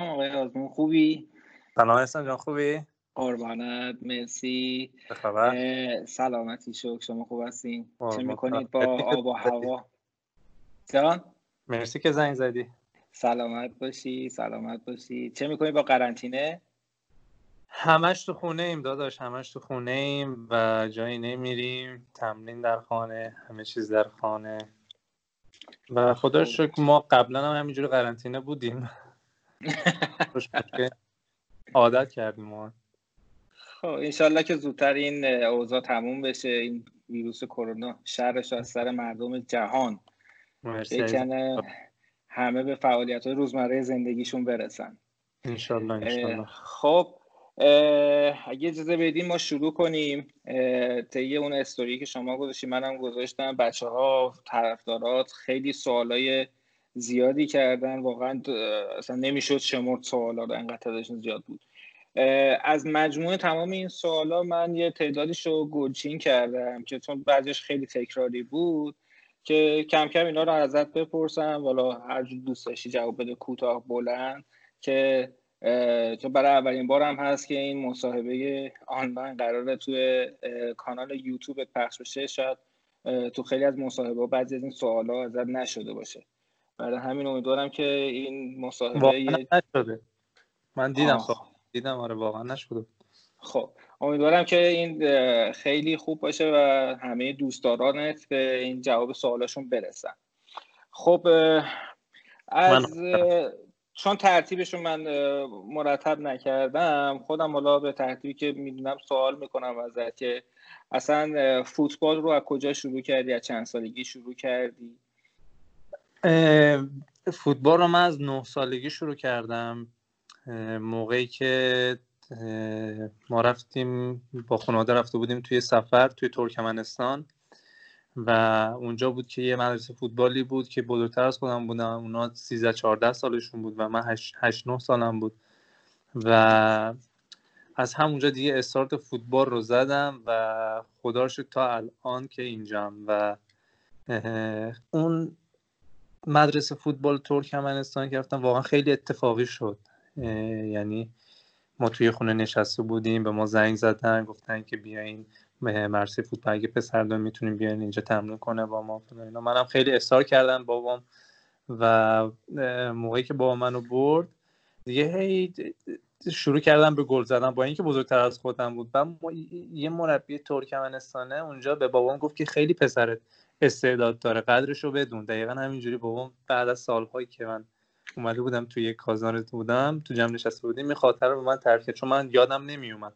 آقای آزمون خوبی؟ سلام احسان جان خوبی؟ قربانت مرسی. خبر؟ سلامتی شکر شما خوب هستین؟ چه می‌کنید با آب و هوا؟ جان؟ مرسی که زنگ زدی. سلامت باشی سلامت باشی. چه می‌کنید با قرنطینه؟ همش تو خونه ایم داداش همش تو خونه ایم و جایی نمیریم. تمرین در خانه همه چیز در خانه. و خدا خب. شکر ما قبلا هم همینجوری قرنطینه بودیم. عادت کردیم ما. خب انشالله که زودتر این اوضاع تموم بشه این ویروس کرونا شرش از سر مردم جهان. بکنه همه به فعالیت های روزمره زندگیشون برسن. انشالله انشالله. خب اگه اجازه بدیم ما شروع کنیم. طی اون استوری که شما گذاشتی منم گذاشتم. بچه ها طرفدارات خیلی سوالای زیادی کردن. واقعا اصلا نمی‌شد شمرد سوالا انقدر تعدادشون زیاد بود. از مجموعه تمام این سوالا من یه تعدادیش رو گلچین کردم که چون بعضیش خیلی تکراری بود که کم کم اینا رو ازت بپرسم. والا هر دوست داشتی جواب بده کوتاه بلند که چون برای اولین بار هم هست که این مصاحبه آنلاین قراره توی کانال یوتیوب پخش بشه. شاید تو خیلی از مصاحبه بعضی از این سوالا ازت نشده باشه. برای همین امیدوارم که این مصاحبه نشده. من دیدم خب دیدم آره واقعا نشده. خب امیدوارم که این خیلی خوب باشه و همه دوستدارانت به این جواب سوالاشون برسن. خب از چون ترتیبشون من مرتب نکردم خودم حالا به ترتیبی که می‌دونم سوال می‌کنم ازت که اصلا فوتبال رو از کجا شروع کردی؟ از چند سالگی شروع کردی؟ فوتبال رو من از نه سالگی شروع کردم. موقعی که ما رفتیم با خانواده رفته بودیم توی سفر توی ترکمنستان. و اونجا بود که یه مدرسه فوتبالی بود که بزرگتر از خودم بودم. اونا 13 14 سالشون بود و من 8 8 9 سالم بود. و از همونجا دیگه استارت فوتبال رو زدم و خدا تا الان که اینجام. و اون مدرسه فوتبال ترکمنستان که رفتم واقعا خیلی اتفاقی شد. یعنی ما توی خونه نشسته بودیم به ما زنگ زدن گفتن که بیاین مرسی فوتبال اگه پسر داریم می‌تونیم بیاین اینجا تمرین کنه با ما. اینا. منم خیلی اصرار کردم بابام و موقعی که بابا منو برد دیگه هی شروع کردم به گل زدن با اینکه بزرگتر از خودم بود. و یه مربی ترکمنستانه اونجا به بابام گفت که خیلی پسرت استعداد داره. قدرش رو بدون. دقیقا همینجوری بابام بعد از سالهایی که من اومده بودم توی کازان بودم تو جمع نشسته بودیم این خاطر رو به من تعریف چون من یادم نمیومد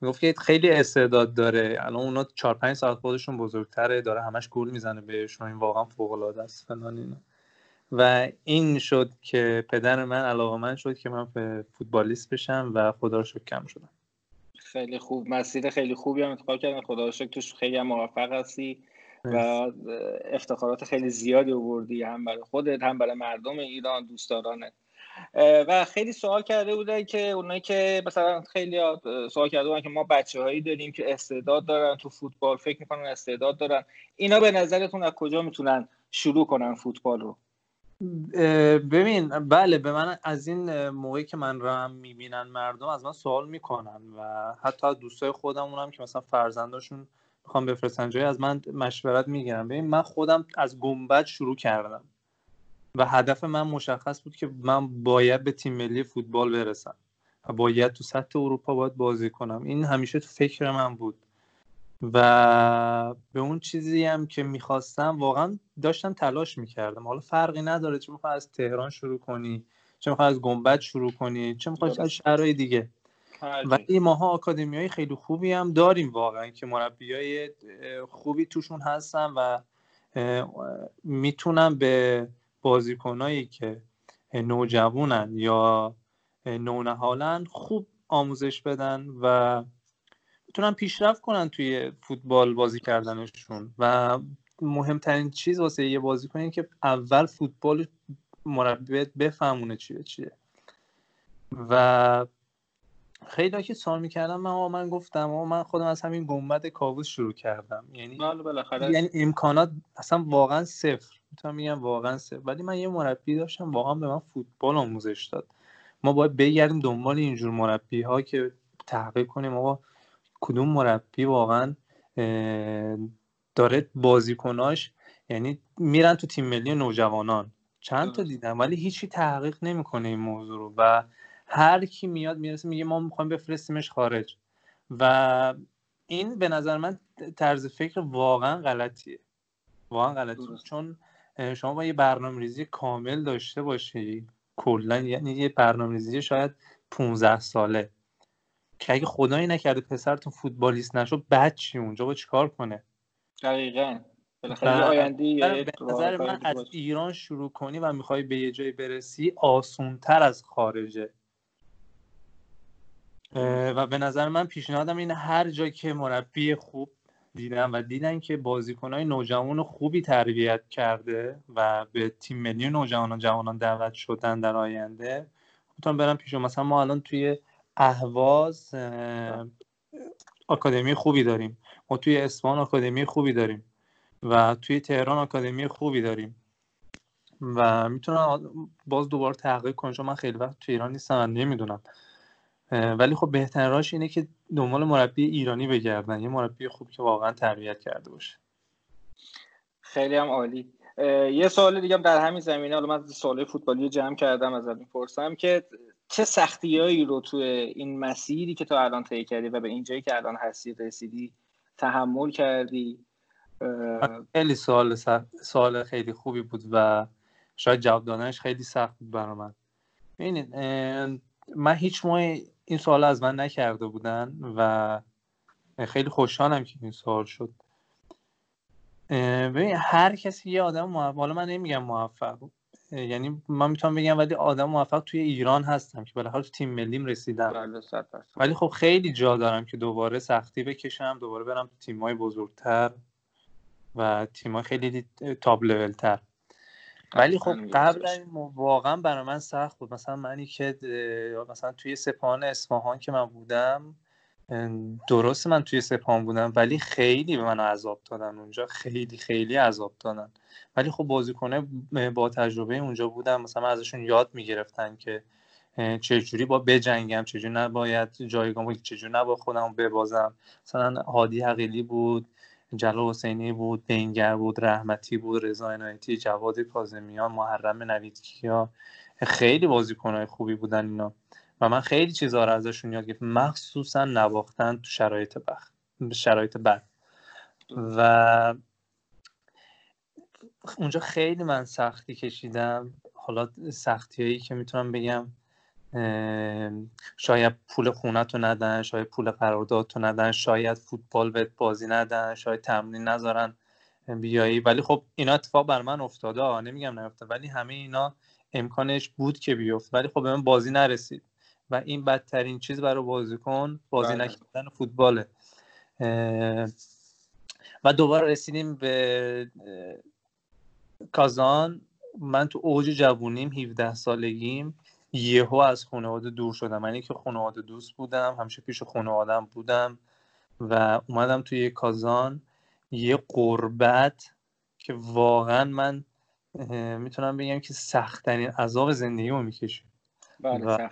می‌گفت که خیلی استعداد داره. الان اونا 4 5 ساعت خودشون بزرگتره داره همش گل می‌زنه بهشون. این واقعا فوق العاده است. فلان اینا. و این شد که پدر من علاقه من شد که من فوتبالیست بشم و خدا رو شکر کم شدم. خیلی خوب. مسیر خیلی خوبی هم انتخاب کردن. خدا رو شکر توش خیلی هم موفق هستی و افتخارات خیلی زیادی آوردی هم برای خودت هم برای مردم ایران دوستدارانت. و خیلی سوال کرده بوده که اونایی که مثلا خیلی سوال کرده بودن که ما بچه هایی داریم که استعداد دارن تو فوتبال فکر می‌کنن استعداد دارن. اینا به نظرتون از کجا می‌تونن شروع کنن فوتبال رو؟ ببین بله به من از این موقعی که من رو هم می‌بینن مردم از من سوال می‌کنن و حتی دوستای خودم هم که مثلا فرزنداشون می‌خوام بفرستن جایی از من مشورت می‌گیرم ببین من خودم از گنبد شروع کردم و هدف من مشخص بود که من باید به تیم ملی فوتبال برسم و باید تو سطح اروپا باید بازی کنم. این همیشه تو فکر من بود. و به اون چیزی هم که می‌خواستم واقعا داشتم تلاش می‌کردم. حالا فرقی نداره چه می‌خوای از تهران شروع کنی چه می‌خوای از گنبد شروع کنی چه می‌خوای از شهرهای دیگه. ولی ماها آکادمی های خیلی خوبی هم داریم واقعا که مربی های خوبی توشون هستن و می‌تونم به بازیکنایی که نوجوانن یا نونهالن خوب آموزش بدن و می‌تونن پیشرفت کنن توی فوتبال بازی کردنشون. و مهمترین چیز واسه یه بازیکن که اول فوتبال مربی بفهمونه چیه چیه. و خیلی که سوال می‌کردم من من گفتم و من خودم از همین گنبد کابوس شروع کردم. یعنی بله، یعنی امکانات اصلا واقعا صفر. می‌تونم میگم واقعا سه ولی من یه مربی داشتم واقعا به من فوتبال آموزش داد. ما باید بگردیم دنبال اینجور مربی ها که تحقیق کنیم. آقا کدوم مربی واقعا داره بازیکناش یعنی میرن تو تیم ملی نوجوانان. چند تا دیدم ولی هیچی تحقیق نمی‌کنه این موضوع رو. و هر کی میاد می‌رسه میگه ما می‌خوایم بفرستیمش خارج. و این به نظر من طرز فکر واقعا غلطیه. واقعا غلطیه. چون شما با یه برنامه ریزی کامل داشته باشی کلا یعنی یه برنامه ریزی شاید 15 ساله. که اگه خدایی نکرده پسرتون فوتبالیست نشد بعد چی؟ اونجا با چیکار کنه؟ دقیقا. به نظر من از ایران شروع کنی و می‌خوای به یه جایی برسی آسون تر از خارجه. و به نظر من پیشنهادم این هر جا که مربی خوب دیدن و دیدن که بازیکنهای نوجوان خوبی تربیت کرده و به تیم ملی نوجوانان جوانان دعوت شدن در آینده می‌تونم برم پیش. مثلا ما الان توی اهواز آکادمی خوبی داریم. ما توی اسفان آکادمی خوبی داریم و توی تهران آکادمی خوبی داریم. و می‌تونم باز دوباره تحقیق کنم چون من خیلی وقت توی ایران نیستم و نمی‌دونم. ولی خب بهترین راش اینه که دنبال مربی ایرانی بگردن یه مربی خوب که واقعا تربیت کرده باشه. خیلی هم عالی. یه سوال دیگه در همین زمینه حالا من سوال فوتبالی جمع کردم از می‌پرسم که چه سختیایی رو توی این مسیری که تو الان طی کردی و به اینجایی که الان هستی رسیدی تحمل کردی؟ خیلی سوال سوال خیلی خوبی بود و شاید جواب دادنش خیلی سخت بود برای من. ببینید من هیچ ماه این سوال از من نکرده بودن و خیلی خوشحالم که این سوال شد. ببین هر کسی یه آدم موفق حالا من نمیگم موفق یعنی من می‌تونم بگم ولی آدم موفق توی ایران هستم که بالاخره تو تیم ملیم رسیدم. بله، ولی خب خیلی جا دارم که دوباره سختی بکشم دوباره برم تو تیمای بزرگتر و تیمای خیلی تاب لول تر ولی خب قبل واقعا برای من سخت بود. مثلا منی که مثلا توی سپاهان اصفهان که من بودم درست من توی سپاهان بودم ولی خیلی به من عذاب دادن اونجا. خیلی خیلی عذاب دادن. ولی خب بازیکنه با تجربه اونجا بودم مثلا ازشون یاد می‌گرفتن که چجوری با بجنگم چجوری نباید جایگاه چجوری نباید خودم ببازم. مثلا هادی حقیلی بود جلال حسینی بود بینگر بود رحمتی بود رضا عنایتی جواد کاظمیان محرم نویدکیا خیلی بازیکنهای خوبی بودن اینا. و من خیلی چیزها رو ازشون یاد گرفتم. مخصوصا نواختن تو شرایط بخ شرایط بد. و اونجا خیلی من سختی کشیدم. حالا سختی هایی که می‌تونم بگم شاید پول خونه تو ندن شاید پول قرارداد تو ندن شاید فوتبال بهت بازی ندن شاید تمرین نذارن بیایی. ولی خب اینا اتفاق بر من افتاده. نمیگم نیفته ولی همه اینا امکانش بود که بیفت. ولی خب به من بازی نرسید. و این بدترین چیز برای بازیکن بازی بله. نکردن فوتباله. و دوباره رسیدیم به کازان. من تو اوج جوونیم 17 سالگیم. یهو از خانواده دور شدم. من که خانواده دوست بودم همیشه پیش خانوادم بودم و اومدم توی کازان. یه قربت که واقعا من می‌تونم بگم که سختترین عذاب زندگی رو می‌کشیم بله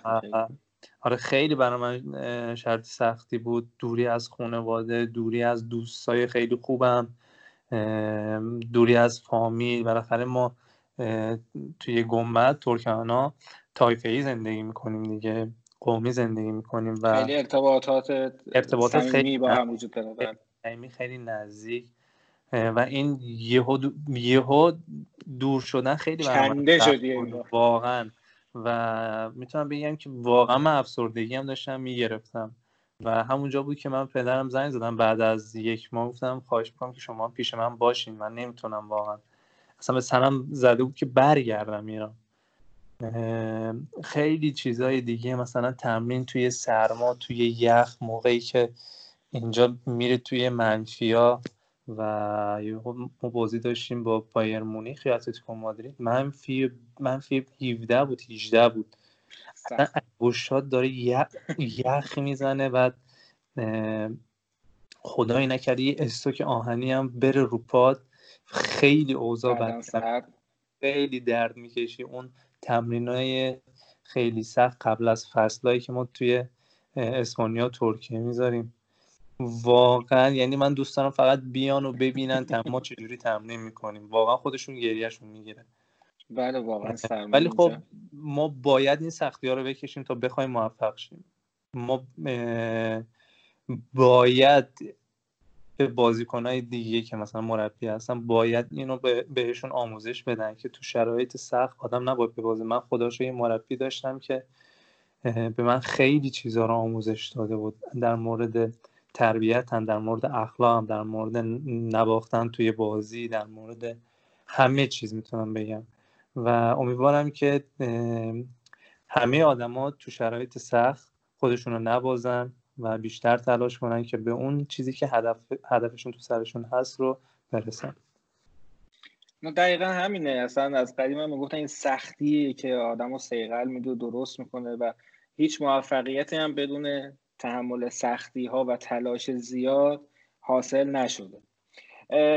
آره خیلی برای من شرط سختی بود. دوری از خانواده دوری از دوستای خیلی خوبم. دوری از فامیل. بالاخره ما توی گنبد ترکمنا تایفه ای زندگی می‌کنیم دیگه. قومی زندگی می‌کنیم و خیلی ارتباطات ارتباطات خیلی با هم وجود داره. بله. خیلی نزدیک. و این یهو یهو دور شدن خیلی شدی واقعا. و می‌تونم بگم که واقعا من افسردگی هم داشتم می‌گرفتم. و همونجا بود که من پدرم زنگ زدم بعد از یک ماه گفتم خواهش می‌کنم که شما پیش من باشین. من نمی‌تونم واقعا. اصلا به سرم زده بود که برگردم ایران. خیلی چیزهای دیگه مثلا تمرین توی سرما توی یخ موقعی که اینجا میره توی منفیا و ما بازی داشتیم با بایر مونیخ یا اتلتیکو مادرید. منفی منفی 17 بود 18 بود. اصلا داره یخ می‌زنه بعد خدایی نکرده یه استوک آهنی هم بره رو پاد. خیلی اوضاع بدتر. خیلی درد می‌کشی. اون تمرین های خیلی سخت قبل از فصلهایی که ما توی اسپانیا ترکیه می‌ذاریم. واقعا یعنی من دوست دارم فقط بیان و ببینن ما چجوری تمرین می‌کنیم. واقعا خودشون گریهشون می‌گیره. بله واقعا ولی خب ما باید این سختی ها رو بکشیم تا بخوایم موفق شیم. ما باید به بازیکنهای دیگه که مثلا مربی هستن باید اینو بهشون آموزش بدن که تو شرایط سخت آدم نباید ببازه من خداش یه مربی داشتم که به من خیلی چیزها رو آموزش داده بود در مورد تربیت هم در مورد اخلاق هم در مورد نباختن توی بازی در مورد همه چیز می‌تونم بگم. و امیدوارم که همه آدما تو شرایط سخت خودشون رو نبازن و بیشتر تلاش کنن که به اون چیزی که هدف هدفشون تو سرشون هست رو برسن. دقیقا همینه. اصلا از قدیم هم می‌گفتن این سختیه که آدم رو سیغل میده و درست می‌کنه و هیچ موفقیتی هم بدون تحمل سختی ها و تلاش زیاد حاصل نشده.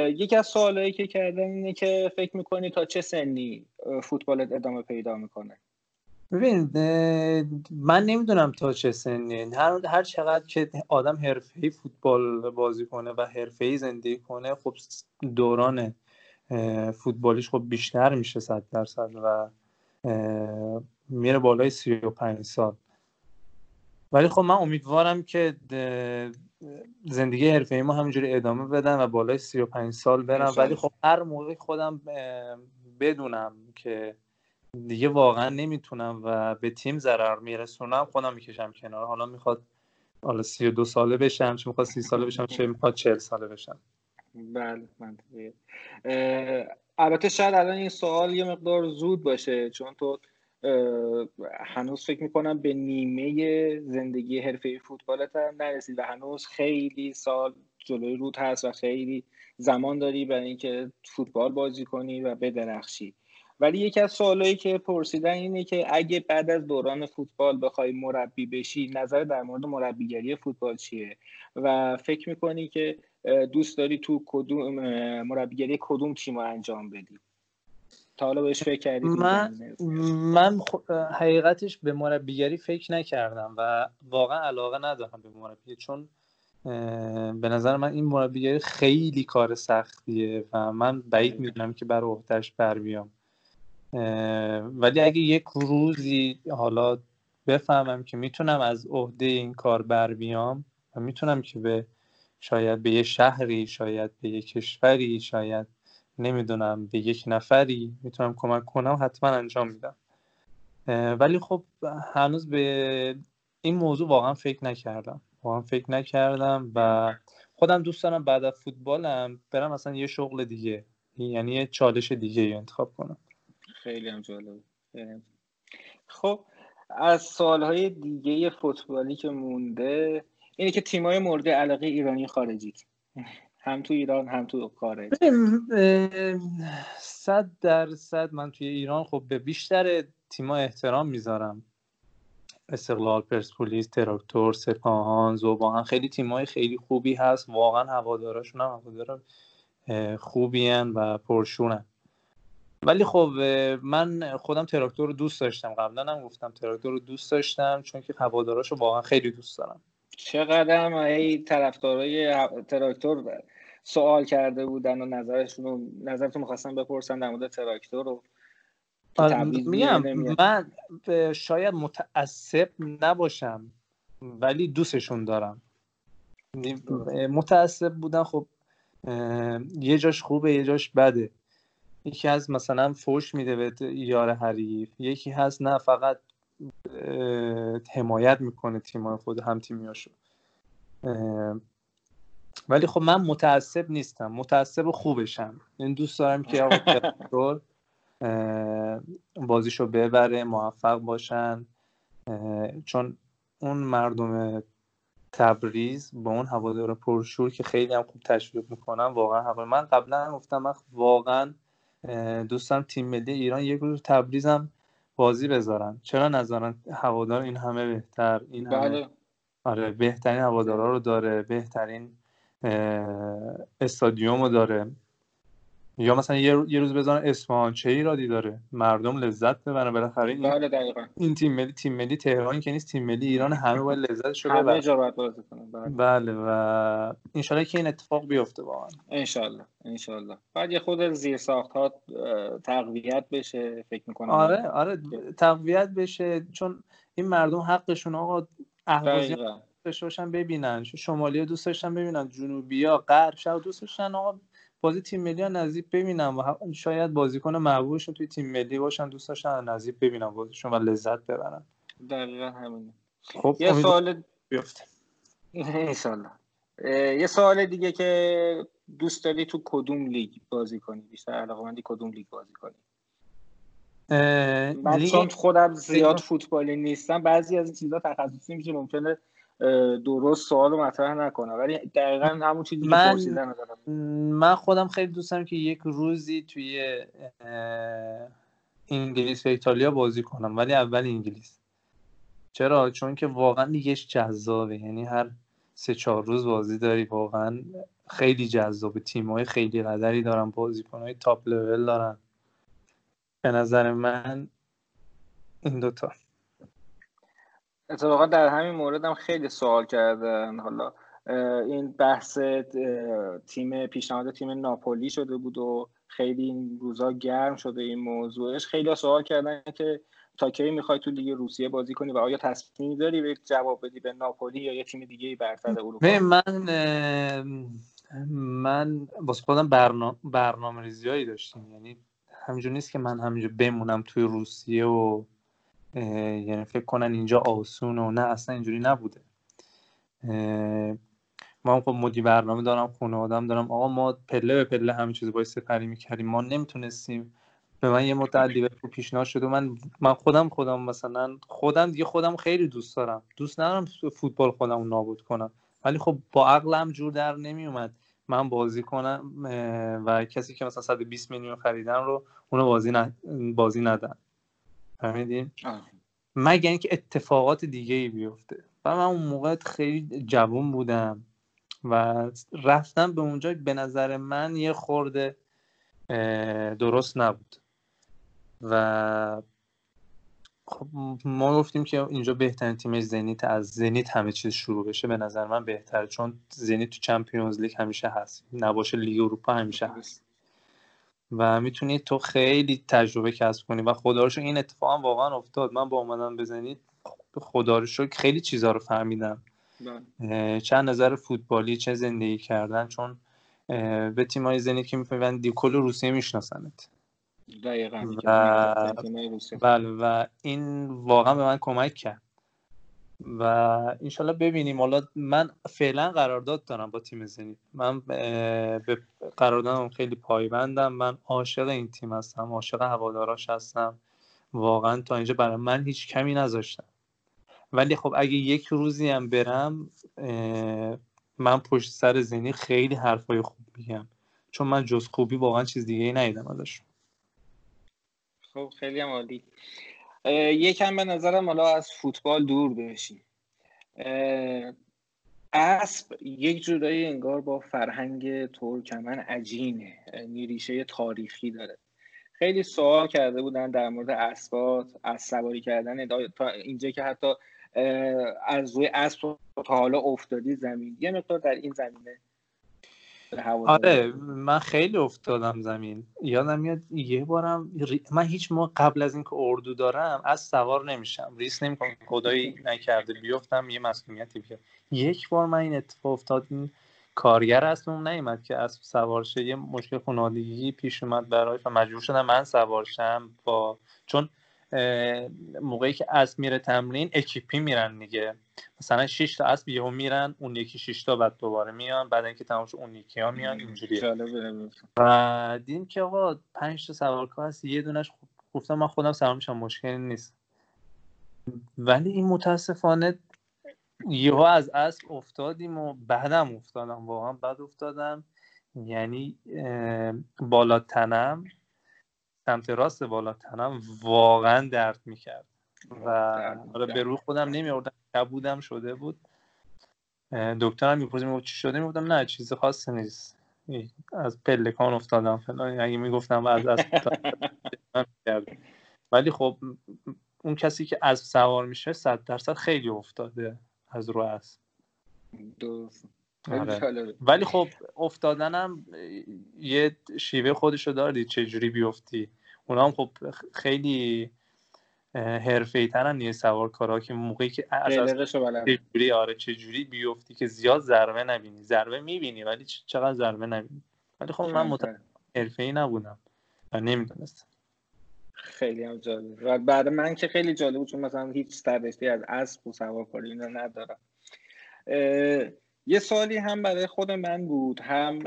یکی از سوالایی که کردم اینه که فکر می‌کنی تا چه سنی فوتبالت ادامه پیدا می‌کنه؟ ببین من نمی‌دونم تا چه سنی هر, هر چقدر که آدم حرفه‌ای فوتبال بازی کنه و حرفه‌ای زندگی کنه خب دوران فوتبالیش خب بیشتر میشه صد درصد و میره بالای سی و پنج سال. ولی خب من امیدوارم که زندگی حرفه ما همینجوری ادامه بدن و بالای 35 سال برم. ولی خب هر موقع خودم بدونم که دیگه واقعا نمی‌تونم و به تیم ضرر میرسونم خودم می‌کشم کنار. حالا می‌خواد حالا 32 ساله بشم چه می‌خواد 30 ساله بشم چه می‌خواد 40 ساله بشم. بله منطقیه. البته شاید الان این سوال یه مقدار زود باشه چون تو هنوز فکر می‌کنم به نیمه زندگی حرفه فوتبالت هم نرسید و هنوز خیلی سال جلوی رود هست و خیلی زمان داری برای اینکه فوتبال بازی کنی و بدرخشی. ولی یکی از سوالایی که پرسیدن اینه که اگه بعد از دوران فوتبال بخوای مربی بشی نظر در مورد مربیگری فوتبال چیه؟ و فکر می‌کنی که دوست داری تو کدوم مربیگری کدوم تیم انجام بدی؟ تا حالا بهش فکر کردی من من حقیقتش به مربیگری فکر نکردم و واقعا علاقه ندارم به مربی چون به نظر من این مربیگری خیلی کار سختیه و من بعید می‌دونم که بر عهدهش بر بیام. ولی اگه یک روزی حالا بفهمم که می‌تونم از عهده این کار بر بیام و می‌تونم که به شاید به یه شهری شاید به یه کشوری شاید نمی‌دونم به یک نفری می‌تونم کمک کنم حتما انجام میدم. ولی خب هنوز به این موضوع واقعا فکر نکردم. واقعا فکر نکردم و خودم دوست دارم بعد از فوتبالم برم مثلا یه شغل دیگه یعنی یه چالش دیگه انتخاب کنم. خیلی هم جالب. خب از سالهای دیگه فوتبالی که مونده اینه که تیمای مورد علاقه ایرانی خارجیت هم تو ایران هم تو خارج صد درصد من توی ایران خب به بیشتر تیما احترام می‌ذارم. استقلال پرسپولیس تراکتور سپاهان ذوب‌آهن خیلی تیمای خیلی خوبی هست. واقعا هواداراشون هم هوادارا خوبی و پرشورن. ولی خب من خودم تراکتور رو دوست داشتم. قبلا هم گفتم تراکتور رو دوست داشتم چون که هواداراش رو واقعا خیلی دوست دارم. چقدر هم ای طرفدارای تراکتور سوال کرده بودن و نظرشون رو نظرتون می‌خواستم بپرسن در مورد تراکتور رو میگم من شاید متعصب نباشم ولی دوستشون دارم. متعصب بودن خب یه جاش خوبه یه جاش بده. یکی از مثلا فوش میده به یار حریف یکی هست نه فقط حمایت می‌کنه تیمای خود هم تیمیاشو ولی خب من متعصب نیستم. متعصب خوبشم. این دوست دارم که آقا بازیشو ببره موفق باشن. چون اون مردم تبریز با اون هوادار پرشور که خیلی هم خوب تشویق می‌کنن واقعا هوا من قبلا گفتم من واقعا دوستم تیم ملی ایران یک روز تبریزم بازی بذارن. چرا نذارن؟ هوادار این همه بهتر این همه بله. آره بهترین هوادارا رو داره بهترین استادیوم رو داره. یا مثلا یه, روز بزنن اصفهان چه ایرادی داره؟ مردم لذت ببرن بالاخره این بله دقیقاً. این تیم ملی تیم ملی تهران که نیست تیم ملی ایران همه باید لذتشو همه ببرن. جا باید بازی کنن. بله. بله و انشالله که این اتفاق بیفته واقعا. انشالله انشالله. بعد یه خود زیر ساخت ها تقویت بشه فکر می‌کنم. آره آره تقویت بشه. چون این مردم حقشون آقا دقیقاً. دوست باشن ببینن شمالی دوست داشتن ببینن جنوبی ها غرب شب دوست داشتن آقا بازی تیم ملی ها نزدیک ببینن و شاید بازیکن محبوبشون توی تیم ملی باشن دوست داشتن نزدیک ببینن بازیشون و لذت ببرن. دقیقا همینه. خب یه سوال بیفته. انشالله یه سوال دیگه که دوست داری تو کدوم لیگ بازی کنی؟ بیشتر علاقمندی کدوم لیگ بازی کنی؟ من لیگ چون خودم زیاد فوتبالی نیستم بعضی از این چیزا تخصصی میشه ممکنه درست سوال رو مطرح نکنم ولی دقیقا همون چیزی که من- پرسیدن رو دارم. من خودم خیلی دوست دارم که یک روزی توی اه، انگلیس و ایتالیا بازی کنم ولی اول انگلیس. چرا؟ چون که واقعا لیگش جذابه. یعنی هر سه چهار روز بازی داری واقعا خیلی جذابه. تیم‌های خیلی قدری دارن بازیکن‌های تاپ لول دارن. به نظر من این دوتا. اتفاقا در همین مورد هم خیلی سوال کردن حالا این بحث تیم پیشنهاد تیم ناپولی شده بود و خیلی این روزا گرم شده این موضوعش. خیلی سوال کردن که تا کی می‌خوای تو لیگ روسیه بازی کنی و آیا تصمیمی داری به جواب بدی به ناپولی یا یه تیم دیگه برتر اروپا؟ من من واسه خودم برنامه برنامه ریزیایی داشتیم یعنی همینجور نیست که من همینجور بمونم توی روسیه و یعنی فکر کنن اینجا آسون و نه اصلا اینجوری نبوده. ما هم خب مدیر برنامه دارم خونه آدم دارم. آقا ما پله به پله همه چیز باید سپری می‌کردیم. ما نمی‌تونستیم. به من یه مدت لیورپول پیشنهاد شده و من من خودم خودم مثلا خودم دیگه خودم خیلی دوست دارم. دوست ندارم فوتبال خودم نابود کنم. ولی خب با عقلم جور در نمیومد من بازی کنم و کسی که مثلا 120 میلیون خریدن رو اونو بازی ن... بازی ندن. فهمیدین آه. مگر اینکه اتفاقات دیگه ای بیفته. و من اون موقع خیلی جوون بودم و رفتم به اونجا به نظر من یه خورده درست نبود. و خب ما گفتیم که اینجا بهترین تیم زنیت از زنیت همه چیز شروع بشه. به نظر من بهتره چون زنیت تو چمپیونز لیگ همیشه هست. نباشه لیگ اروپا همیشه هست. و می‌تونی تو خیلی تجربه کسب کنی و خدا رو این اتفاق هم واقعا افتاد. من با اومدن بزنید خدا رو شکر خیلی چیزها رو فهمیدم. بله. چه از نظر فوتبالی چه زندگی کردن چون به تیمای زنیت که میپیوندی کل روسیه میشناسنت. دقیقا. و-. بله و این واقعا به من کمک کرد. و انشالله ببینیم. حالا من فعلا قرارداد دارم با تیم زنیت من به قراردادم خیلی پایبندم. من عاشق این تیم هستم عاشق هواداراش هستم. واقعا تا اینجا برای من هیچ کمی نذاشتم ولی خب اگه یک روزی هم برم من پشت سر زنی خیلی حرفای خوب میگم. چون من جز خوبی واقعا چیز دیگه ای ندیدم ازش. خب خیلی هم عالی. یکم به نظرم حالا از فوتبال دور بشیم. اسب یک جورایی انگار با فرهنگ ترکمن عجینه یعنی ریشه تاریخی داره. خیلی سوال کرده بودن در مورد اسبات از سواری کردن تا اینجا که حتی از روی اسب تا حالا افتادی زمین. یه مقدار در این زمینه آره من خیلی افتادم زمین. یادم میاد یه بارم ری- من هیچ موقع قبل از اینکه اردو دارم از سوار نمیشم. ریس نمی‌کنم. خدایی نکرده. بیفتم یه مسئولیتی بیاد یک بار من این اتفاق افتاد. این کارگر اصلا نیومد که اسب سوار شه. یه مشکل خانوادگی پیش اومد براش و مجبور شدم من سوار شم با چون موقعی که اسب میره تمرین اکیپی میرن دیگه. مثلا 6 تا اسب یهو میرن اون یکی 6 تا بعد دوباره میان بعد اینکه تمام اون یکی ها میان اینجوریه. جالبه و دیدیم که آقا 5 تا سوارکار هست یه دونش خب گفتم من خودم سوار میشم مشکلی نیست. ولی این متاسفانه یهو از اسب افتادیم و بعدم افتادم واقعا بعد افتادم. یعنی بالا تنم سمت راست بالا تنم واقعا درد می‌کرد. و حالا به روح خودم نمیاردم کبودم شده بود. دکترم می‌پرسید می‌گفت چی شده؟ می‌گفتم نه چیز خاصی نیست. از پلکان افتادم فلان. اگه می‌گفتم از از ولی خب اون کسی که از سوار میشه صد درصد خیلی افتاده از رو از آره. ولی خب افتادنم یه شیوه خودشو داری چجوری بیفتی؟ اونا هم خب خیلی حرفه ای ترن یه سوار کارا که موقعی که از چجوری آره چجوری بیفتی که زیاد ضربه نبینی. ضربه می‌بینی ولی چقدر ضربه نبینی؟ ولی خب من مت حرفه ای نبودم و نمی‌دونستم. خیلی هم جالب و بعد من که خیلی جالب بود چون مثلا هیچ سررشته از اسب و سوارکاری اینا ندارم. یه سالی هم برای خود من بود هم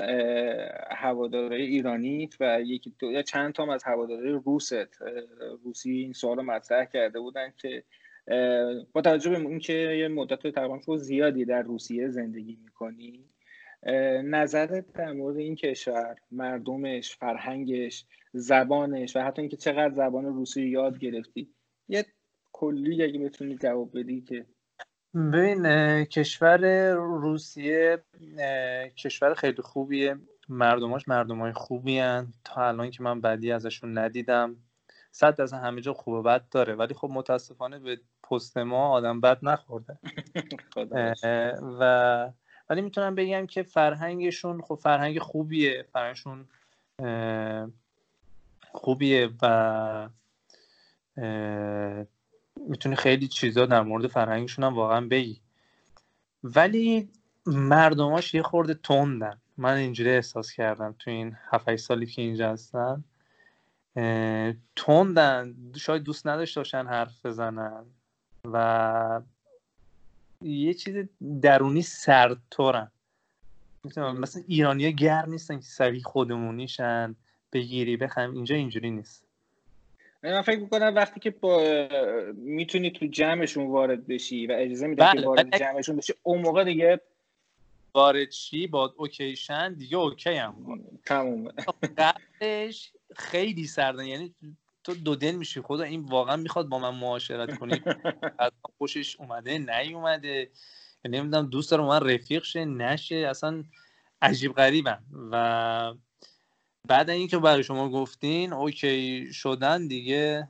هواداره ایرانی و یکی دو یا چند تا از هواداره روست روسی این سوال رو مطرح کرده بودن که با توجه به اینکه یه مدت تقریبا زیادی در روسیه زندگی می‌کنی نظرت در مورد این کشور مردمش فرهنگش زبانش و حتی اینکه چقدر زبان روسی یاد گرفتی یه کلی اگه بتونی جواب بدی که ببین کشور روسیه کشور خیلی خوبیه. مردماش مردمای خوبی هن. تا الان که من بدی ازشون ندیدم. صد از همه جا خوب و بد داره. ولی خب متاسفانه به پست ما آدم بد نخورده. و ولی می‌تونم بگم که فرهنگشون خب فرهنگ خوبیه. فرهنگشون خوبیه و می‌تونی خیلی چیزا در مورد فرهنگشون هم واقعا بگی. ولی مردماش یه خورده تندن. من اینجوری احساس کردم تو این 7 سالی که اینجا هستن. تندن. شاید دوست نداشته باشن حرف بزنن. و یه چیز درونی سردترن. مثلا ایرانی گرم نیستن که سریع خودمونیشن بگیری بخم اینجا اینجوری نیست. من فکر می‌کنم وقتی که با می‌تونی تو جمعشون وارد بشی و اجازه میدن که بله، وارد جمعشون بشی اون موقع دیگه وارد چی با اوکیشن دیگه اوکی هم تمومه. قبلش خیلی سردن یعنی تو دو دل میشی خدا این واقعا می‌خواد با من معاشرت کنی. از خوشش اومده نیومده. نمی‌دونم دوست دارم من رفیق شه نشه اصلا عجیب غریبم. و بعد اینکه برای شما گفتین اوکی شدن دیگه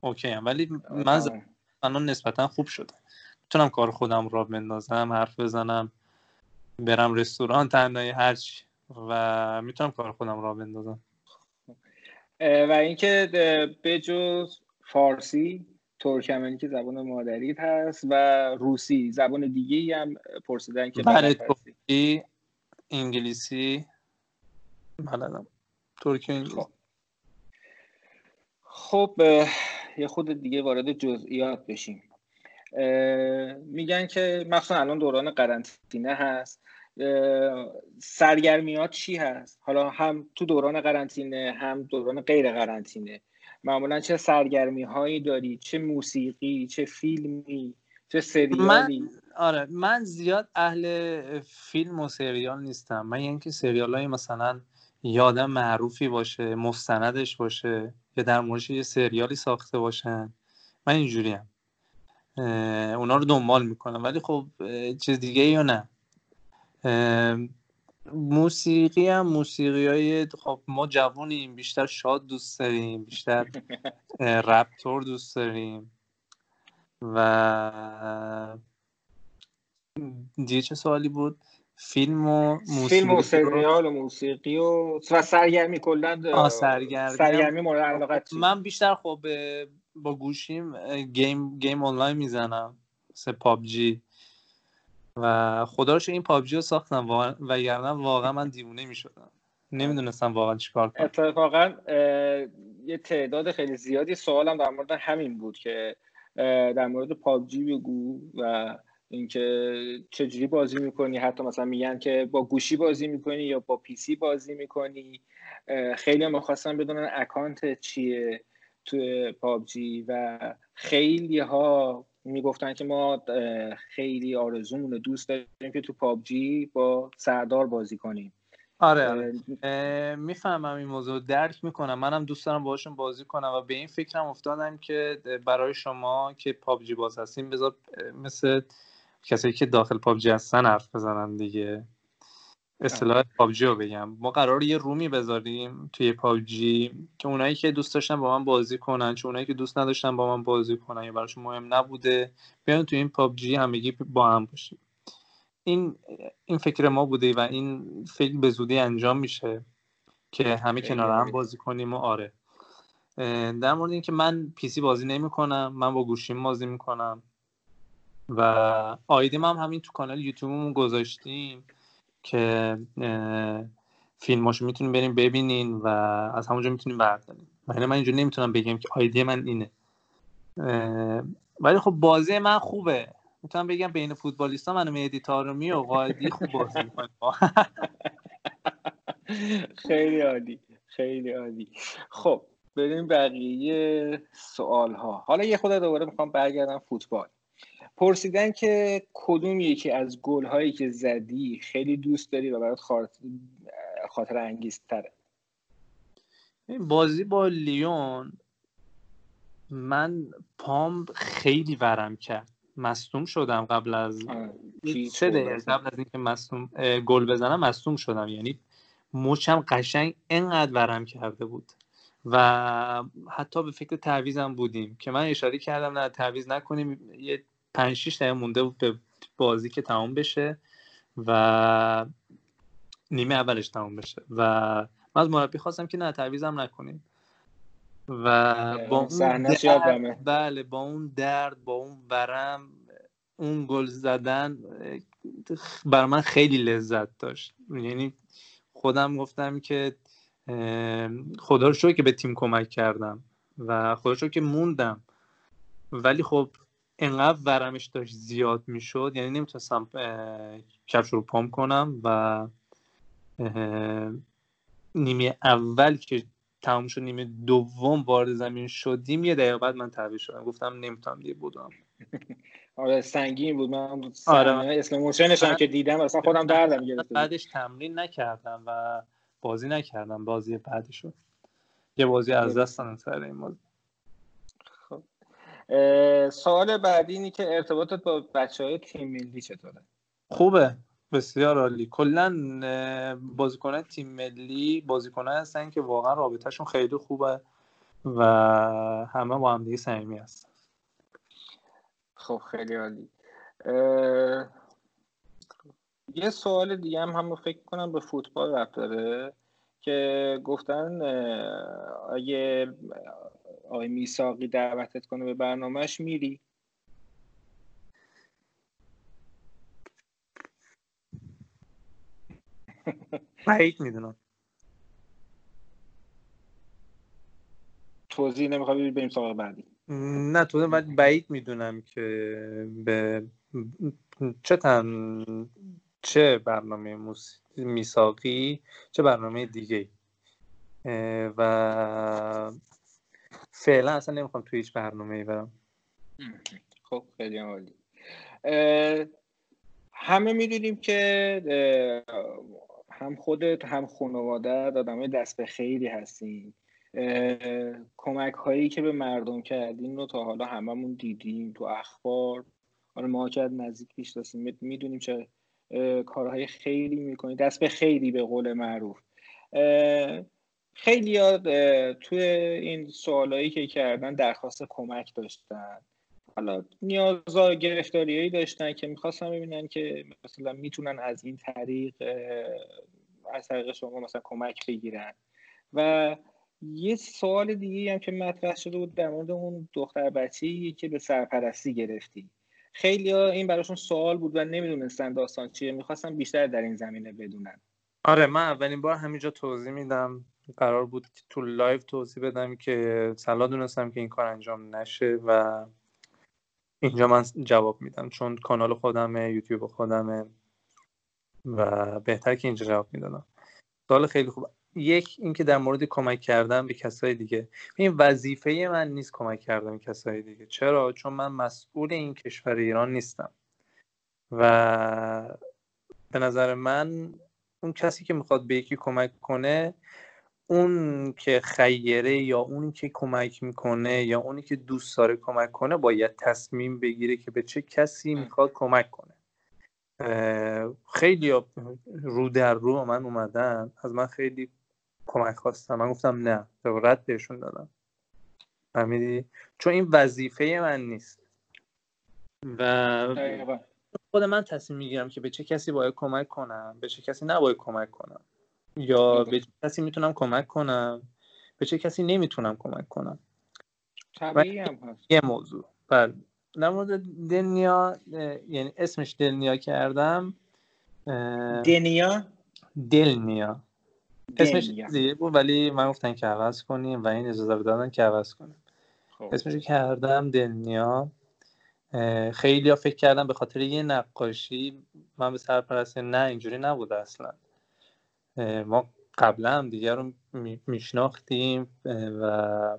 اوکی هم. ولی من الان نسبتا خوب شدم می‌تونم کار خودم را بندازم حرف بزنم برم رستوران تنهایی هرچی و می‌تونم کار خودم را بندازم. و اینکه به جز فارسی ترکمنی که زبان مادریت هست و روسی زبان دیگه هم پرسیدن که بله ترکی انگلیسی. بلدم ترکی انگلیسی خب. یه خود دیگه وارد جزئیات بشیم. میگن که مخصوصا الان دوران قرنطینه هست. سرگرمیات چی هست؟ حالا هم تو دوران قرنطینه هم دوران غیر قرنطینه. معمولا چه سرگرمی هایی داری؟ چه موسیقی؟ چه فیلمی؟ چه سریالی؟ من آره من زیاد اهل فیلم و سریال نیستم. من اینکه سریال های مثلا یادم معروفی باشه مستندش باشه یا در موردش یه سریالی ساخته باشن. من اینجوری هم اونا رو دنبال می‌کنم. ولی خب چیز دیگه یا نه. موسیقی هم موسیقی های خب ما جوانیم بیشتر شاد دوست داریم بیشتر رپتور دوست داریم. و دیگه چه سوالی بود؟ فیلم و موسیقی فیلم و سریال و موسیقی و و سرگرمی کلا سرگرمی. سرگرمی مورد علاقت من بیشتر خب با گوشیم game game آنلاین می‌زنم. سه پابجی. به خدا این PUBG رو ساختم. و یعنی واقعا من دیوونه می‌شدم. نمی‌دونستم واقعا چیکار کنم. اتفاقا یه تعداد خیلی زیادی سوالم در مورد همین بود که در مورد PUBG بگو و اینکه چجوری بازی می‌کنی؟ حتی مثلا میگن که با گوشی بازی می‌کنی یا با PC بازی می‌کنی. خیلی هم خواستن بدونن account چیه تو پابجی و خیلی ها می‌گفتن که ما خیلی آرزومون دوست داریم که تو پابجی با سردار بازی کنیم. آره, آره. می‌فهمم این موضوع. درک می‌کنم. منم دوست دارم باشون بازی کنم و به این فکرم افتادم که برای شما که پابجی باز هستیم بذار مثل کسایی که داخل پابجی هستن حرف بزنن دیگه. اصطلاح پابجی رو بگم. ما قرار یه رومی بذاریم توی پابجی که اونایی که دوست داشتن با من بازی کنن چون اونایی که دوست نداشتن با من بازی کنن یا براشون مهم نبوده بیان توی این پابجی همگی با هم باشیم. این این فکر ما بوده و این فکر به زودی انجام میشه که همه کنار هم بازی کنیم و آره. در مورد اینکه من پیسی بازی نمی کنم من با گوشیم بازی می‌کنم. و آیدیم هم همین تو کانال یوتیوبمون گذاشتیم که فیلماشو می‌تونیم بریم ببینین و از همونجا می‌تونیم برداریم. و من اینجا نمی‌تونم بگم که آیدی من اینه. ولی خب بازی من خوبه. می‌تونم بگم بین فوتبالیستا من مهدی تارمی و قائدی خوب بازی می‌کنیم خیلی عالی خیلی عالی. خب بریم بقیه سوال ها حالا یه خود دوباره می‌خوام برگردم فوتبال. پرسیدن که کدوم یکی از گل هایی که زدی خیلی دوست داری و برات خاطر انگیز تره بازی با لیون من پام خیلی ورم کرد. مصوم شدم قبل از سه دقیقه قبل از اینکه مصوم گل بزنم مصوم شدم. یعنی مچم قشنگ انقدر ورم کرده بود. و حتی به فکر تعویزم بودیم که من اشاره کردم نه تعویز نکنیم. یه پنج شیش دقیقه مونده بود به بازی که تمام بشه و نیمه اولش تمام بشه. و من از مربی خواستم که نه تعویزم نکنیم و با اون درد بله با اون درد با اون ورم اون گل زدن بر من خیلی لذت داشت. یعنی خودم گفتم که خدا رو شکر که به تیم کمک کردم و خدا رو که موندم. ولی خب انقدر ورمش داشت زیاد می‌شد یعنی نمی‌تونستم کفش رو پام کنم و نیمه اول که تمام شد نیمه دوم وارد زمین شدیم یه دقیقه بعد من تعویض شدم. گفتم نمی‌تونم دیگه بودم. آره سنگین بود. من آره. اسم موشنش هم که دیدم اصلا خودم دردم گرفت بعدش تمرین نکردم و بازی نکردم. بازی بعدشو یه بازی از دست سر این بازی سوال بعدی اینی که ارتباطت با بچه های تیم ملی چطوره؟ خوبه. بسیار عالی. کلا بازیکنان تیم ملی بازیکنان هستن که واقعا رابطهشون خیلی خوبه و همه با هم دیگه صمیمی هستن. خب خیلی عالی. یه سوال دیگه هم هم فکر کنم به فوتبال رفت داره که گفتن اگه آقای میساقی دعوتت کنه به برنامهش میری؟ بعید می‌دونم. توضیح نمی‌خوای بریم سراغ بعدی. نه تو ولی بعید می‌دونم که به چه تن چه برنامه میساقی چه برنامه دیگه و فعلا اصلا نمی‌خوام توی هیچ برنامه ای برم. خب خیلی عالی. همه می‌دونیم که هم خودت هم خانواده آدمای دست به خیری هستیم کمک هایی که به مردم کردین رو تا حالا هممون دیدیم تو اخبار. آره ما که نزدیک می‌شناسیم می‌دونیم چه کارهای خیلی می‌کنید دست به خیلی به قول معروف. خیلی توی این سوالایی که کردن درخواست کمک داشتن. حالا نیازا گرفتاریایی داشتن که می‌خواستن ببینن که مثلا می‌تونن از این طریق از طریق شما مثلا کمک بگیرن. و یه سوال دیگه هم که مطرح شده بود در مورد اون دختر بچه که به سرپرستی گرفتی. خیلی این براشون سوال بود و نمی‌دونستن داستان چیه. می‌خواستم بیشتر در این زمینه بدونن. آره من اولین بار همینجا توضیح میدم. قرار بود تو live توضیح بدم که صلاح دونستم که این کار انجام نشه و اینجا من جواب میدم چون کانال خودمه یوتیوب خودمه و بهتر که اینجا جواب می‌دادم. سوال خیلی خوب. یک اینکه در مورد کمک کردن به کسای دیگه. این وظیفه من نیست کمک کردن به کسای دیگه. چرا؟ چون من مسئول این کشور ایران نیستم. و به نظر من اون کسی که می‌خواد به یکی کمک کنه اون که خیره یا اونی که کمک می‌کنه یا اونی که دوست داره کمک کنه باید تصمیم بگیره که به چه کسی می‌خواد کمک کنه. خیلی رو در رو من اومدن از من خیلی کمک خواستم من گفتم نه رد بهشون دادم. فهمیدی؟ چون این وظیفه من نیست. و خود من تصمیم می‌گیرم که به چه کسی باید کمک کنم به چه کسی نباید کمک کنم. یا به چه کسی می‌تونم کمک کنم؟ به چه کسی نمی‌تونم کمک کنم؟ طبیعی هم هست. یه موضوع. بله. در مورد دنیا یعنی اسمش دلنیا کردم. دنیا؟ دلنیا. اسمش دیگه بود ولی من گفتن که عوض کنیم و این اجازه رو دادن که عوض کنیم. خب. اسمش کردم دلنیا خیلی ها فکر کردم به خاطر یه نقاشی من به سرپرستی نه اینجوری نبوده اصلا. ما قبلا هم دیگر رو میشناختیم و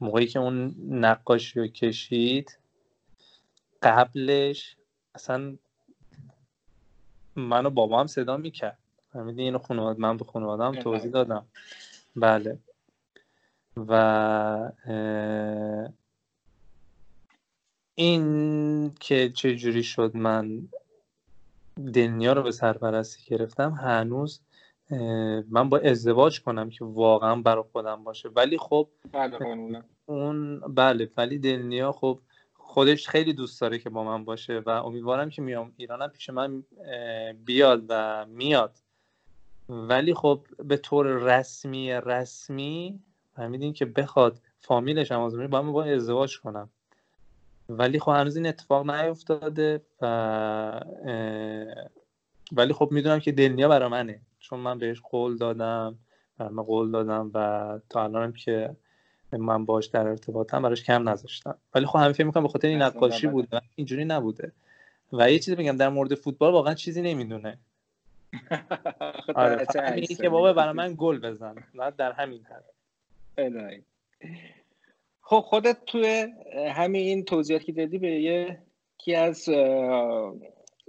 موقعی که اون نقاشی رو کشید قبلش اصلا منو بابا هم صدا می‌کرد. فهمیدی اینو خانواده من به خانوادم توضیح دادم. بله. و این که چجوری شد من دنیا رو به سرپرستی گرفتم هنوز من با ازدواج کنم که واقعا برای خودم باشه. ولی خب بله اون بله ولی دلنیا خب خودش خیلی دوست داره که با من باشه و امیدوارم که میام ایرانم پیش من بیاد و میاد. ولی خب به طور رسمی رسمی فهمیدین که بخواد فامیلش هم با من با ازدواج کنم. ولی خب هنوز این اتفاق نیفتاده و ولی خب می‌دونم که دلنیا برای منه. چون من بهش قول دادم من قول دادم و تا الانم که من باش در ارتباطم براش کم نذاشتم. ولی خب همه فکر می‌کنم به خاطر این نقاشی بوده اینجوری نبوده. و یه چیزی بگم در مورد فوتبال واقعا چیزی نمی‌دونه. آره که بابا برای من گل بزن. نه در همین حد. خب خودت توی همین این توضیحاتی که دادی به یکی از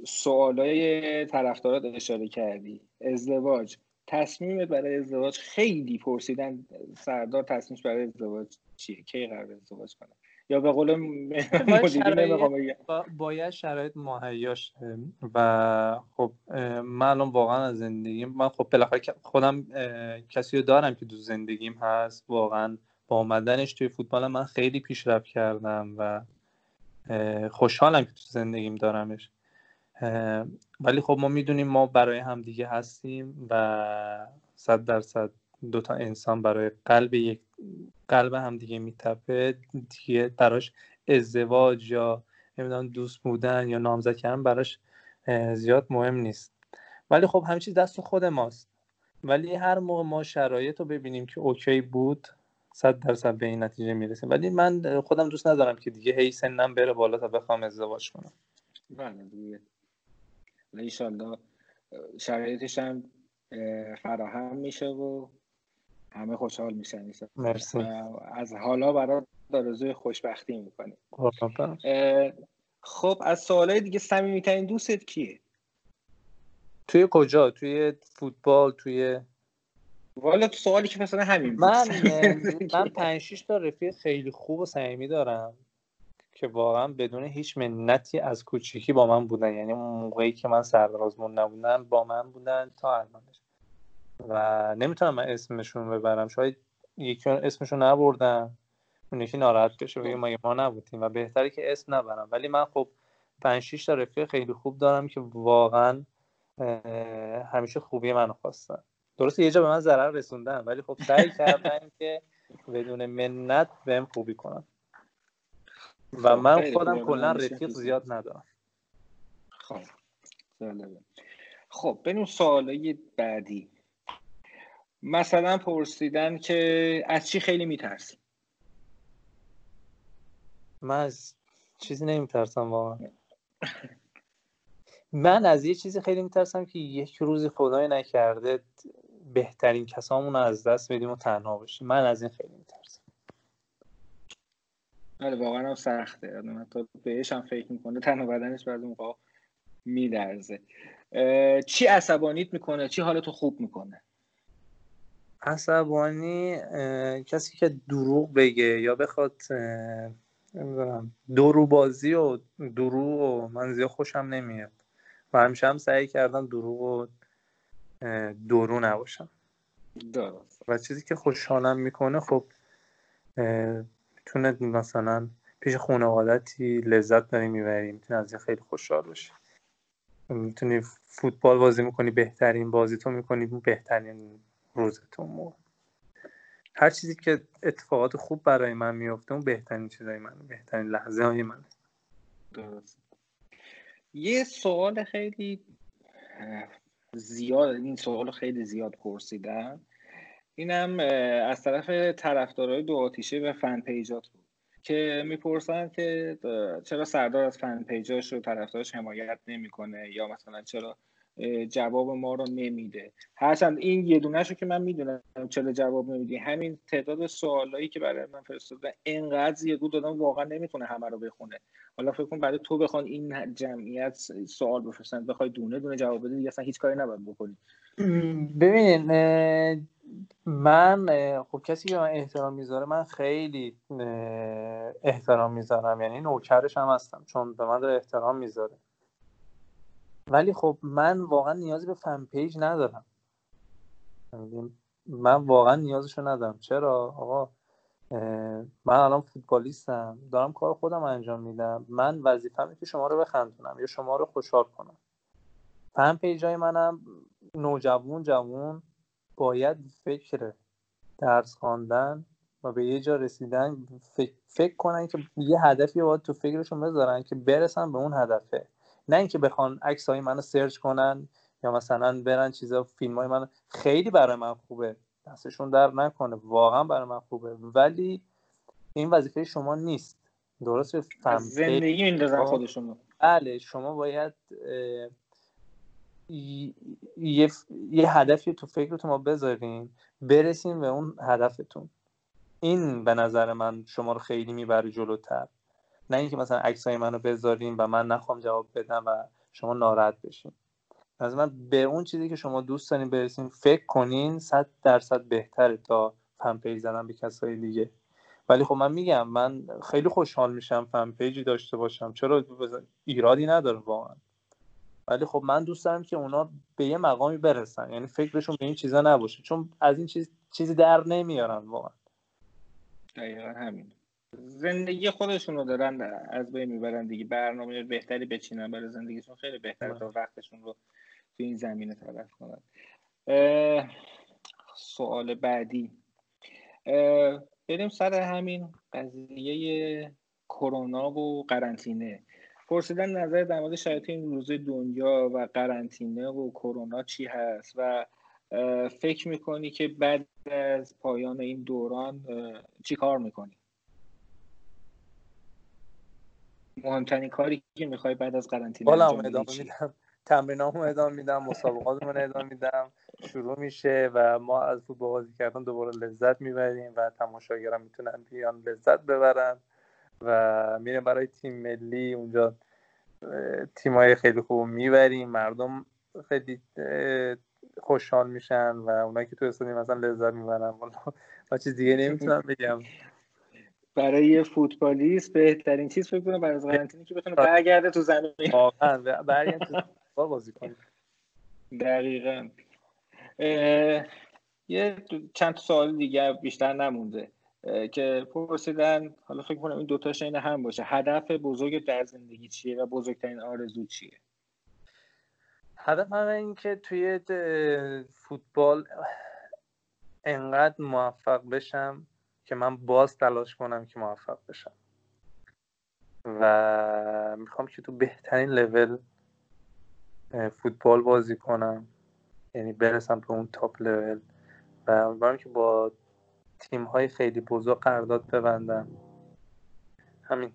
سوالای طرفدارات اشاره کردی. ازدواج. تصمیم برای ازدواج خیلی پرسیدن. سردار تصمیمش برای ازدواج چیه؟ کی قرار ازدواج کنه؟ یا به قول باید شرایط مهیاش و خب من الان واقعا از زندگیم من خب بالاخره خودم کسی رو دارم که دو زندگیم هست واقعا با آمدنش توی فوتبال من خیلی پیشرفت کردم و خوشحالم که تو زندگیم دارمش. ولی خب ما می‌دونیم ما برای همدیگه هستیم و صد درصد دو تا انسان برای قلب یک قلب همدیگه میتپه دیگه براش ازدواج یا نمی‌دونم دوست بودن یا نامزد کردن براش زیاد مهم نیست. ولی خب همه چیز دست خود ماست. ولی هر موقع ما شرایط رو ببینیم که اوکی بود صد درصد به این نتیجه می‌رسیم. ولی من خودم دوست ندارم که دیگه هی سنم بره بالا تا بخوام ازدواج کنم. بله دیگه. ایشالله شرایطش هم فراهم میشه و همه خوشحال میشن مرسی. از حالا برای دارزوی خوشبختی می‌کنیم. خب از سوالای دیگه صمیمیترین دوستت کیه؟ توی کجا؟ توی فوتبال توی والا تو سوالی که مثلا همین من من پنج شیش تا رفیق خیلی خوب و صمیمی دارم که واقعا بدون هیچ منتی از کوچیکی با من بودن. یعنی موقعی که من سربرازمون نبودن با من بودن تا الانش و نمی‌تونم من اسمشون ببرم. شاید یکی اسمشون نبردم. اون یکی ناراحت بشه بگه ما ما نبودیم و بهتره که اسم نبرم. ولی من خب پنج شیش تا رفیق خیلی خوب دارم که واقعا همیشه خوبی منو خواستن. درست یه جا به من ضرر رسوندن ولی خب سعی کردن که بدون منت بهم خوبی کنم و خب، من خودم کلا رفیق زیاد ندارم. خب خب بریم سوالای بعدی. مثلا پرسیدن که از چی خیلی میترسی من از چیزی نمیترسم واقعا. من از یه چیزی خیلی میترسم که یک روزی خدای نکرده بهترین کسامون از دست بدیم و تنها باشیم. من از این خیلی میترسم. بله واقعا هم سخته. من تا بهش هم فکر می‌کنه تنها بدنش بعد موقع میدرزه چی عصبانیت می‌کنه؟ چی حالتو خوب می‌کنه؟ عصبانی کسی که دروغ بگه یا بخواد نمی‌دونم درو بازی و دروغ و من زیاد خوشم نمیاد. و همیشه هم سعی کردم دروغ و درو نباشم. درست. و چیزی که خوشحالم می‌کنه خب می‌تونه مثلا پیش خانوادتی لذت داری می‌بری می‌تونی از این خیلی خوشحال باشی می‌تونی فوتبال بازی می‌کنی بهترین بازی تو می‌کنی بهترین روزتون موقع هر چیزی که اتفاقات خوب برای من میفته اون بهترین چیزای من بهترین لحظه های من. درست. یه سوال خیلی زیاد این سوال خیلی زیاد پرسیدم اینم از طرف طرفدارای دو آتیشه و فن پیجات بود که می‌پرسن که چرا سردار از فن پیجاش رو طرفدارش حمایت نمی‌کنه یا مثلا چرا جواب ما رو نمیده. هرچند این یه دونه که من می‌دونم چرا جواب نمیدی. همین تعداد سوالایی که برای من فرستاده انقدر زیاد دادم واقعا نمی‌تونه همه رو بخونه. حالا فکر کن برای تو بخوان این جمعیت سوال بفرستن بخوای دونه دونه جواب بدی اصلا هیچ کاری نباید بکنی. ببینید من خب کسی که من احترام می‌ذاره من خیلی احترام می‌ذارم. یعنی نوکرش هم هستم چون به من داره احترام می‌ذاره. ولی خب من واقعا نیازی به فن پیج ندارم. من واقعا نیازشو ندارم. چرا؟ آقا من الان فوتبالیستم. دارم کار خودم انجام میدم. من وظیفه‌مه که شما رو بخندونم یا شما رو خوشحال کنم. fan page های منم نوجوان جوون باید فکر درس خواندن و به یه جا رسیدن. فکر, فکر کنن که یه هدفی باید تو فکرشون بذارن که برسن به اون هدفه. نه اینکه بخوان عکس های منو search کنن یا مثلا برن چیزا فیلم های من خیلی برای من خوبه. دستشون در نکنه واقعا برای من خوبه. ولی این وظیفه شما نیست. درست زندگی میندازن خودشون بله شما باید یه, یه هدفی تو فکرتون ما بذارین برسیم به اون هدفتون. این به نظر من شما رو خیلی می‌بره جلوتر. نه اینکه مثلا عکسای منو بذارین و من نخوام جواب بدم و شما ناراحت بشین. از من به اون چیزی که شما دوست دارین برسین فکر کنین صد درصد بهتره تا fan page زدن به کسای دیگه. ولی خب من میگم من خیلی خوشحال میشم fan page ی داشته باشم. چرا ایرادی نداره واقعا؟ ولی خب من دوست دارم که اونا به یه مقامی برسن. یعنی فکرشون به این چیزا نباشه. چون از این چیز چیزی در نمیارن واقعا. دقیقا همین زندگی خودشون رو دارن از بین می‌برن دیگه. برنامه بهتری بچینن برای زندگیشون. خیلی بهتره تا وقتشون رو تو این زمینه تلف کنن. سوال بعدی. بریم سر همین قضیه کرونا و قرنطینه. پرسیدن نظر در مورد شرایط این روزه دنیا و قرنطینه و کرونا چی هست و فکر می‌کنی که بعد از پایان این دوران چی کار می‌کنی؟ مهمترین کاری که می‌خوای بعد از قرنطینه انجام ادامه میدم. تمرینامو ادامه میدم مسابقاتمون ادامه میدم. شروع میشه و ما از فوتبال بازی کردن دوباره لذت می‌بریم و تماشاگران می‌تونن بیان لذت ببرن و میریم برای تیم ملی. اونجا تیمای خیلی خوب می‌بریم. مردم خیلی خوشحال میشن و اونایی که تو استادیوم مثلا لذت می‌برن. و چیز دیگه نمی‌تونم بگم. برای یه فوتبالیست بهترین چیز فکر کنم برای قرنطینه که بتونه برگرده تو زمین. واقعا برگرده تو بازی کنه دقیقا. یه چند سوال دیگه بیشتر نمونده. که پرسیدن حالا فکر کنم این دوتاش این هم باشه. هدف بزرگ در زندگی چیه و بزرگترین آرزو چیه؟ هدف من این که توی فوتبال انقدر موفق بشم که من باز تلاش کنم که موفق بشم. و می‌خوام که تو بهترین لول فوتبال بازی کنم. یعنی برسم به اون تاپ لول و امیدوارم که با تیم های خیلی بزرگ قرارداد ببندم. همین.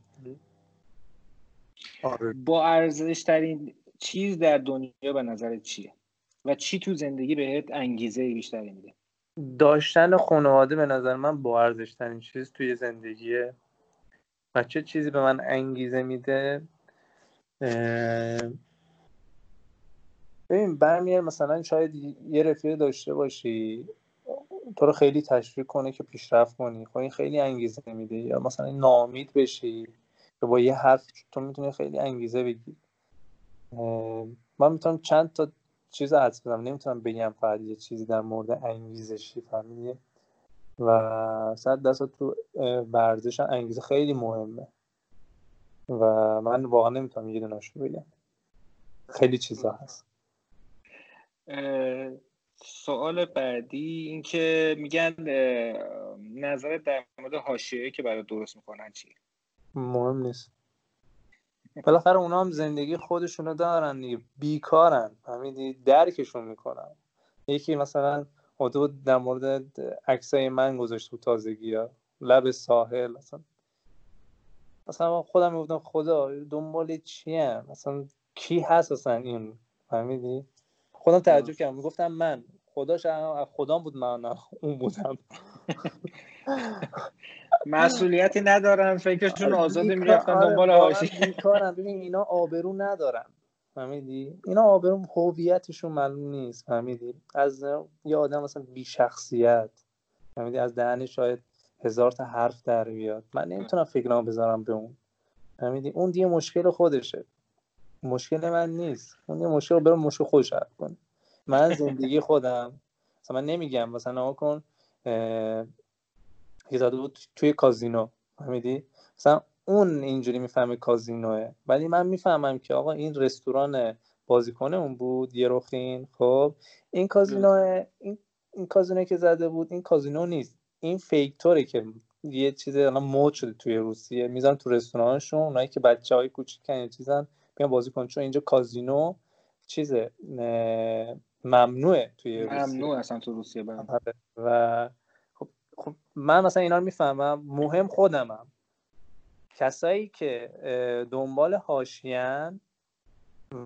آره. با ارزش ترین چیز در دنیا به نظر چیه؟ و چی تو زندگی بهت انگیزه بیشتری میده؟ داشتن خانواده به نظر من با ارزش چیز توی زندگیه. و چه چیزی به من انگیزه میده؟ ببین برمیاد مثلا شاید یه رفیق داشته باشی تو رو خیلی تشویق کنه که پیشرفت کنی. خب این خیلی انگیزه میده. یا مثلا نامید بشی که با یه حرف تو می‌تونی خیلی انگیزه بگیری من می‌تونم چند تا چیز حدس بزنم نمی‌تونم بگم فقط یه چیزی در مورد انگیزشی فهمیدی و صد دست تو ورزش انگیزه خیلی مهمه. و من واقعا نمی‌تونم یه دونش رو بگم خیلی چیزا هست. سوال بعدی اینکه میگن نظر در مورد حاشیه که برای درست می‌کنن چی مهم نیست. بالاخره اونا هم زندگی خودشونو دارن دیگه بیکارن. فهمیدی؟ درکشون می‌کنن. یکی مثلا حدود در مورد عکسای من گذاشت تو تازگی ها. لب ساحل مثلا. مثلا خودم می‌گفتم خدا دنبال چی هم مثلا کی هست اصلا این؟ فهمیدی؟ خودم تعجب کردم. می‌گفتم من. خداش خدام بود من اون بودم. مسئولیتی ندارن فکرشون آره، آزاده می‌رفتن آره، دنبال هاشی کارم ببین اینا آبرو ندارن. فهمیدی؟ اینا آبرو هویتشون معلوم نیست فهمیدی؟ از یه آدم مثلا بی شخصیت فهمیدی؟ از دهنش شاید هزار تا حرف در بیاد. من نمی‌تونم فکرام بذارم به اون. فهمیدی؟ اون دیگه مشکل خودشه. مشکل من نیست. اون یه مشکل برو مشکل خودش حل کنه. من زندگی خودم مثلا من نمیگم مثلا کن یه زده بود توی کازینو. فهمیدی؟ مثلا اون اینجوری می‌فهمه کازینوه. ولی من می‌فهمم که آقا این رستوران بازیکن اون بود یه روخین خب این کازینو این این کازینو که زده بود این کازینو نیست. این فیکتوره که یه چیز الان مود شده توی روسیه. میزن تو رستورانشون اونایی که بچه های کوچیکن چیزن بیان بازی کن چون اینجا کازینو چیزه ممنوعه توی روسیه. ممنوع اصلا تو روسیه بله. آره. و من مثلا اینا رو می‌فهمم. مهم خودمم. کسایی که دنبال هاشیان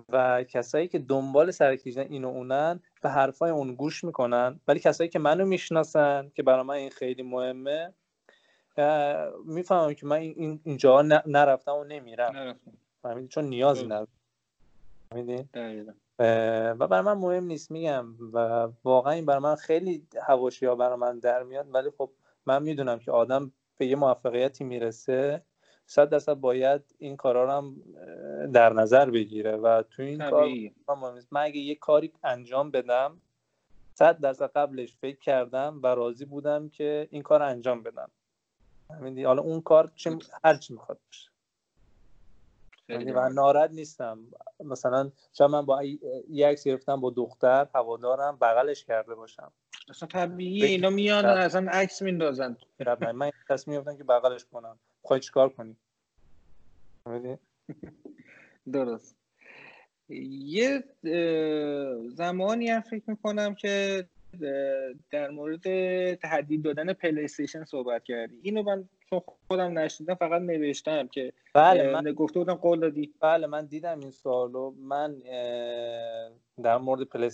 و کسایی که دنبال سرکیجن اینو اونن به حرفای اون گوش می‌کنن. ولی کسایی که منو می‌شناسن که برای من این خیلی مهمه می‌فهمم که من اینجا نرفتم و نمیرم چون نیازی ندارم. و برای من مهم نیست میگم. و واقعا این برای من خیلی هواشی ها برای من در میاد. ولی خب من می‌دونم که آدم به یه موفقیتی می‌رسه. صد درصد باید این کارا رو هم در نظر بگیره و تو این کار من اگه یه کاری انجام بدم صد درصد قبلش فکر کردم و راضی بودم که این کار انجام بدم. حالا اون کار چه هر چی می‌خواد باشه. یعنی و ناراحت نیستم. مثلا شاید من با یه عکس گرفتم با دختر هوادارم بغلش کرده باشم. اصلا طبیعیه اینا میان اصلا عکس میندازن. من تصمیم گرفتم که بغلش کنم. خواهی چیکار کنی؟ درست. یه زمانی هم فکر می‌کنم که در مورد تهدید دادن پلی صحبت کردی. اینو من چون خودم نشنیدم فقط نوشتم که بله من گفته بودم قول دادی. بله من دیدم این سوالو. من در مورد پلی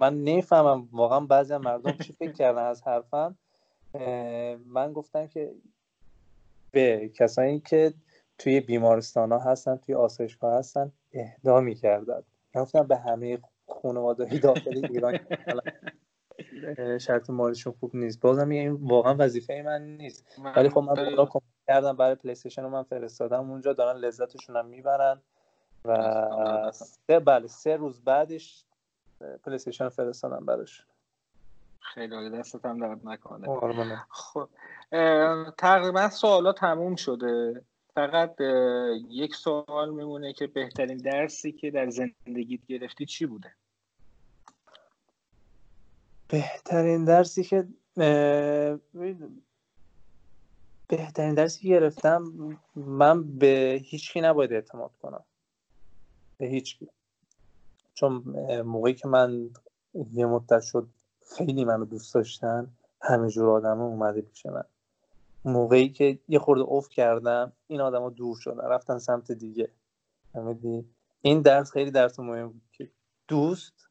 من نمی‌فهمم واقعا بعضی مردم چی فکر کردن از حرفم. من گفتم که به کسایی که توی بیمارستان ها هستن توی آسایشگاه هستن اهدا می‌کردن. گفتم به همه خانواده داخل ایران شرایط مالیشون خوب نیست. بازم این واقعا وظیفه من نیست. ولی خب من اونا کمک کردم برای پلی استیشن من فرستادم. اونجا دارن لذتشون هم می‌برن و سه بله سه روز بعدش پلی استیشن فرستادم براش. خیلی عالی دستت هم درد نکنه. خب تقریبا سوالا تموم شده. فقط یک سوال میمونه که بهترین درسی که در زندگیت گرفتی چی بوده؟ بهترین درسی که بهترین درسی گرفتم من به هیچکی نباید اعتماد کنم. به هیچکی. چون موقعی که من یه مدت شد خیلی منو دوست داشتن همه جور آدم اومده پیش من. موقعی که یه خورده اوف کردم این آدما دور شدن رفتن سمت دیگه. فهمیدی؟ این درس خیلی درس مهم بود که دوست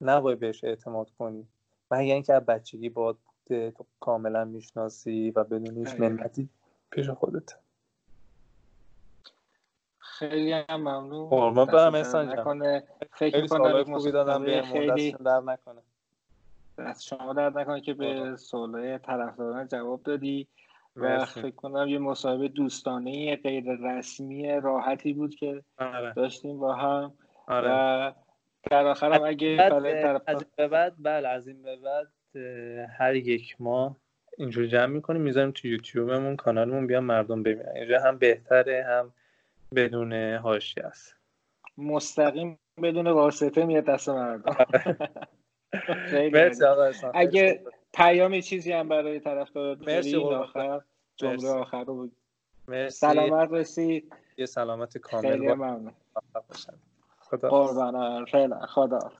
نباید بهش اعتماد کنی. مگر اینکه از بچگی باد بوده تو کاملا می‌شناسی و بدون هیچ منتی پیش خودت خیلی هم ممنون. قربان برم احسان جان. فکر کنم خوبی دادم به خیلی در نکنه. دست شما درد نکنه که به سوالای طرفداران جواب دادی و فکر کنم یه مصاحبه دوستانه غیر رسمی راحتی بود که آره. داشتیم با هم. آره. و در آخرم اگه طرف... از این به بعد بله از این به بعد هر یک ماه اینجور جمع می‌کنیم می‌ذاریم تو یوتیوبمون کانالمون بیان مردم ببینن. اینجا هم بهتره هم بدون هاشی است. مستقیم بدون واسطه میاد دست مردم. اگه پیامی چیزی هم برای طرفدار مرسی آخر جمله آخر رو مرسی. سلامت رسید یه سلامت کامل خیلی ممنون. خدا قربان خدا